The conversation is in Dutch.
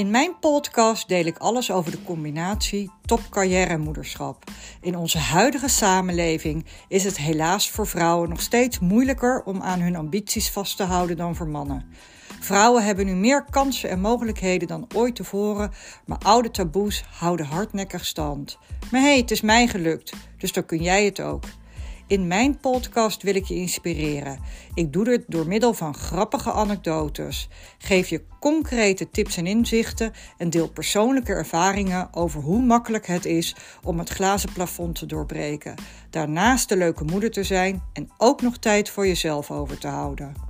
In mijn podcast deel ik alles over de combinatie top-carrière en moederschap. In onze huidige samenleving is het helaas voor vrouwen nog steeds moeilijker om aan hun ambities vast te houden dan voor mannen. Vrouwen hebben nu meer kansen en mogelijkheden dan ooit tevoren, maar oude taboes houden hardnekkig stand. Maar hé, hey, het is mij gelukt, dus dan kun jij het ook. In mijn podcast wil ik je inspireren. Ik doe dit door middel van grappige anekdotes. Geef je concrete tips en inzichten en deel persoonlijke ervaringen over hoe makkelijk het is om het glazen plafond te doorbreken. Daarnaast de leuke moeder te zijn en ook nog tijd voor jezelf over te houden.